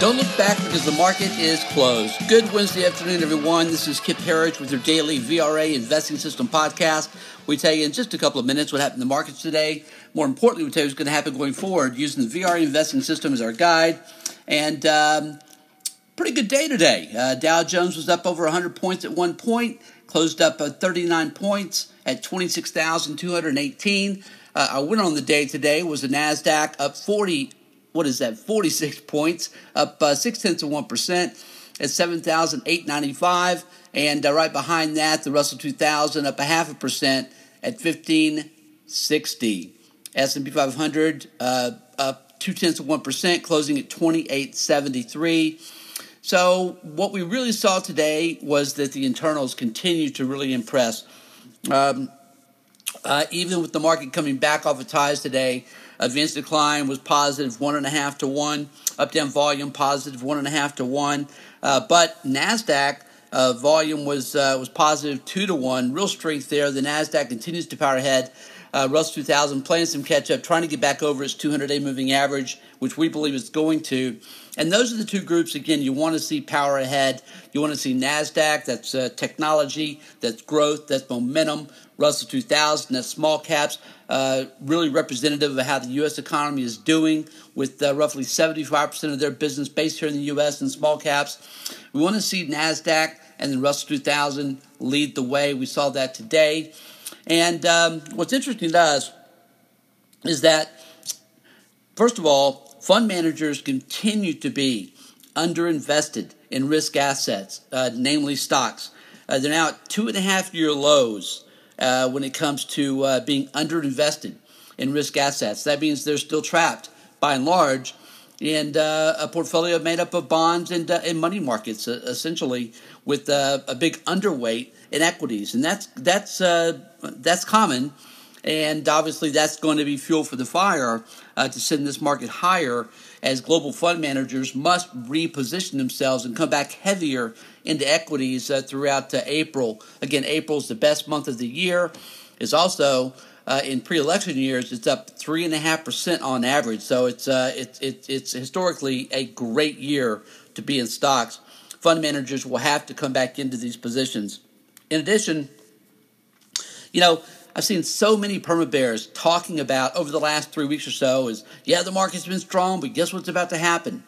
Don't look back because the market is closed. Good Wednesday afternoon, everyone. This is Kip Herriage with your daily VRA Investing System podcast. We tell you in just a couple of minutes what happened in the markets today. More importantly, we tell you what's going to happen going forward using the VRA Investing System as our guide. And um, pretty good day today. Uh, Dow Jones was up over 100 points at one point, closed up uh, 39 points at 26,218. Uh, our winner on the day today was the NASDAQ up 40 what is that, 46 points, up uh, six tenths of 1% at 7,895. And uh, right behind that, the Russell 2000 up a half a percent at 1560. S&P 500 uh, up two tenths of 1%, closing at 2873. So what we really saw today was that the internals continue to really impress. Um, uh, even with the market coming back off of ties today, Advanced decline was positive one and a half to one. Up down volume positive one and a half to one. Uh, but Nasdaq uh, volume was uh, was positive two to one. Real strength there. The Nasdaq continues to power ahead. Uh, Russell 2000 playing some catch up, trying to get back over its 200 day moving average, which we believe it's going to. And those are the two groups, again, you want to see power ahead. You want to see NASDAQ, that's uh, technology, that's growth, that's momentum. Russell 2000, that's small caps, uh, really representative of how the U.S. economy is doing, with uh, roughly 75% of their business based here in the U.S. in small caps. We want to see NASDAQ and then Russell 2000 lead the way. We saw that today. And um, what's interesting to us is that, first of all, fund managers continue to be underinvested in risk assets, uh, namely stocks. Uh, they're now at two and a half year lows uh, when it comes to uh, being underinvested in risk assets. That means they're still trapped, by and large, in uh, a portfolio made up of bonds and, uh, and money markets, essentially, with a big underweight in equities. And that's, that's, that's common and obviously, that's going to be fuel for the fire uh, to send this market higher as global fund managers must reposition themselves and come back heavier into equities uh, throughout uh, April. Again, April is the best month of the year. Is also uh, in pre-election years, it's up three and a half percent on average. So it's uh, it's it's it's historically a great year to be in stocks. Fund managers will have to come back into these positions. In addition, you know I've seen so many perma bears talking about over the last three weeks or so is yeah, the market's been strong, but guess what's about to happen?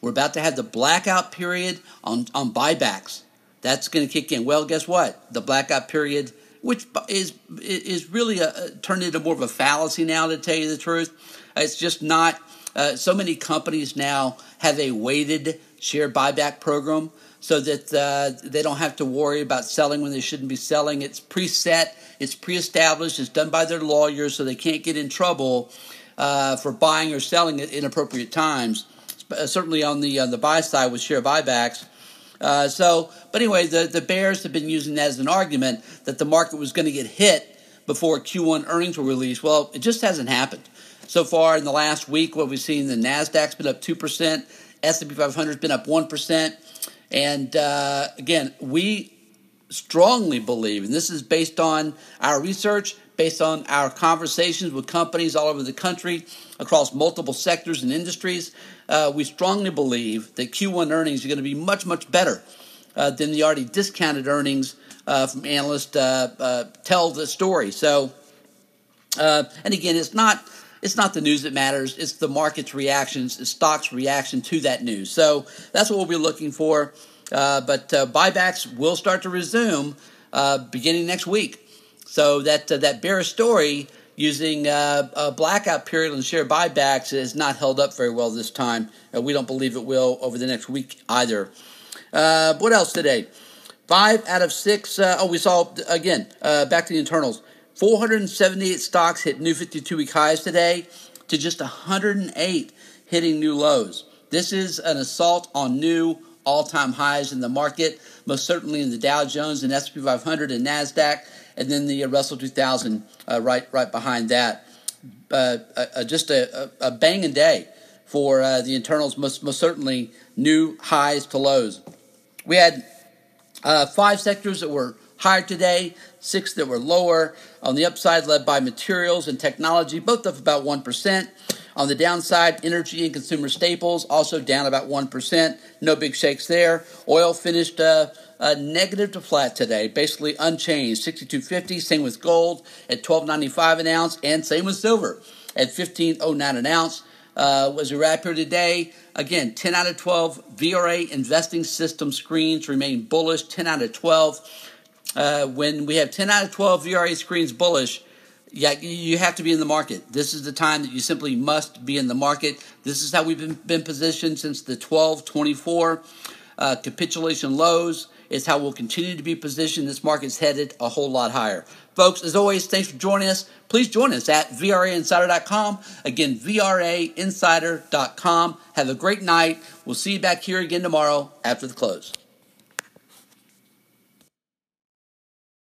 We're about to have the blackout period on, on buybacks. That's going to kick in. Well, guess what? The blackout period, which is is really a, turned into more of a fallacy now, to tell you the truth. It's just not. Uh, so many companies now have a weighted share buyback program so that uh, they don't have to worry about selling when they shouldn't be selling. It's preset, it's pre-established, it's done by their lawyers, so they can't get in trouble uh, for buying or selling at inappropriate times. Uh, certainly on the on the buy side with share buybacks. Uh, so, but anyway, the the bears have been using that as an argument that the market was going to get hit before Q1 earnings were released. Well, it just hasn't happened so far in the last week. What we've seen, the Nasdaq's been up two percent, S&P 500's been up one percent. And uh, again, we strongly believe, and this is based on our research, based on our conversations with companies all over the country across multiple sectors and industries, uh, we strongly believe that Q1 earnings are going to be much, much better uh, than the already discounted earnings uh, from analysts uh, uh, tell the story. So, uh, and again, it's not it's not the news that matters. It's the market's reactions, the stock's reaction to that news. So that's what we'll be looking for. Uh, but uh, buybacks will start to resume uh, beginning next week. So that uh, that bearish story using uh, a blackout period and share buybacks is not held up very well this time. Uh, we don't believe it will over the next week either. what else today? Five out of six. oh, we saw again. back to the internals. 478 stocks hit new 52 week highs today to just 108 hitting new lows. This is an assault on new all time highs in the market, most certainly in the Dow Jones and S&P 500 and NASDAQ, and then the Russell 2000 uh, right, right behind that. Uh, uh, just a, a, banging day for uh, the internals, most, most certainly new highs to lows. We had uh, five sectors that were higher today, six that were lower. On the upside, led by materials and technology, both up about 1%. On the downside, energy and consumer staples also down about 1%. No big shakes there. Oil finished uh, uh, negative to flat today, basically unchanged. 62.50. Same with gold at 12.95 an ounce, and same with silver at 15.09 an ounce. Uh, as we wrap here today, again, 10 out of 12 VRA investing system screens remain bullish. 10 out of 12. Uh, when we have 10 out of 12 VRA screens bullish, yeah, you have to be in the market. This is the time that you simply must be in the market. This is how we've been, been positioned since the 1224 uh, capitulation lows. Is how we'll continue to be positioned. This market's headed a whole lot higher. Folks, as always, thanks for joining us. Please join us at VRAinsider.com. Again, VRAinsider.com. Have a great night. We'll see you back here again tomorrow after the close.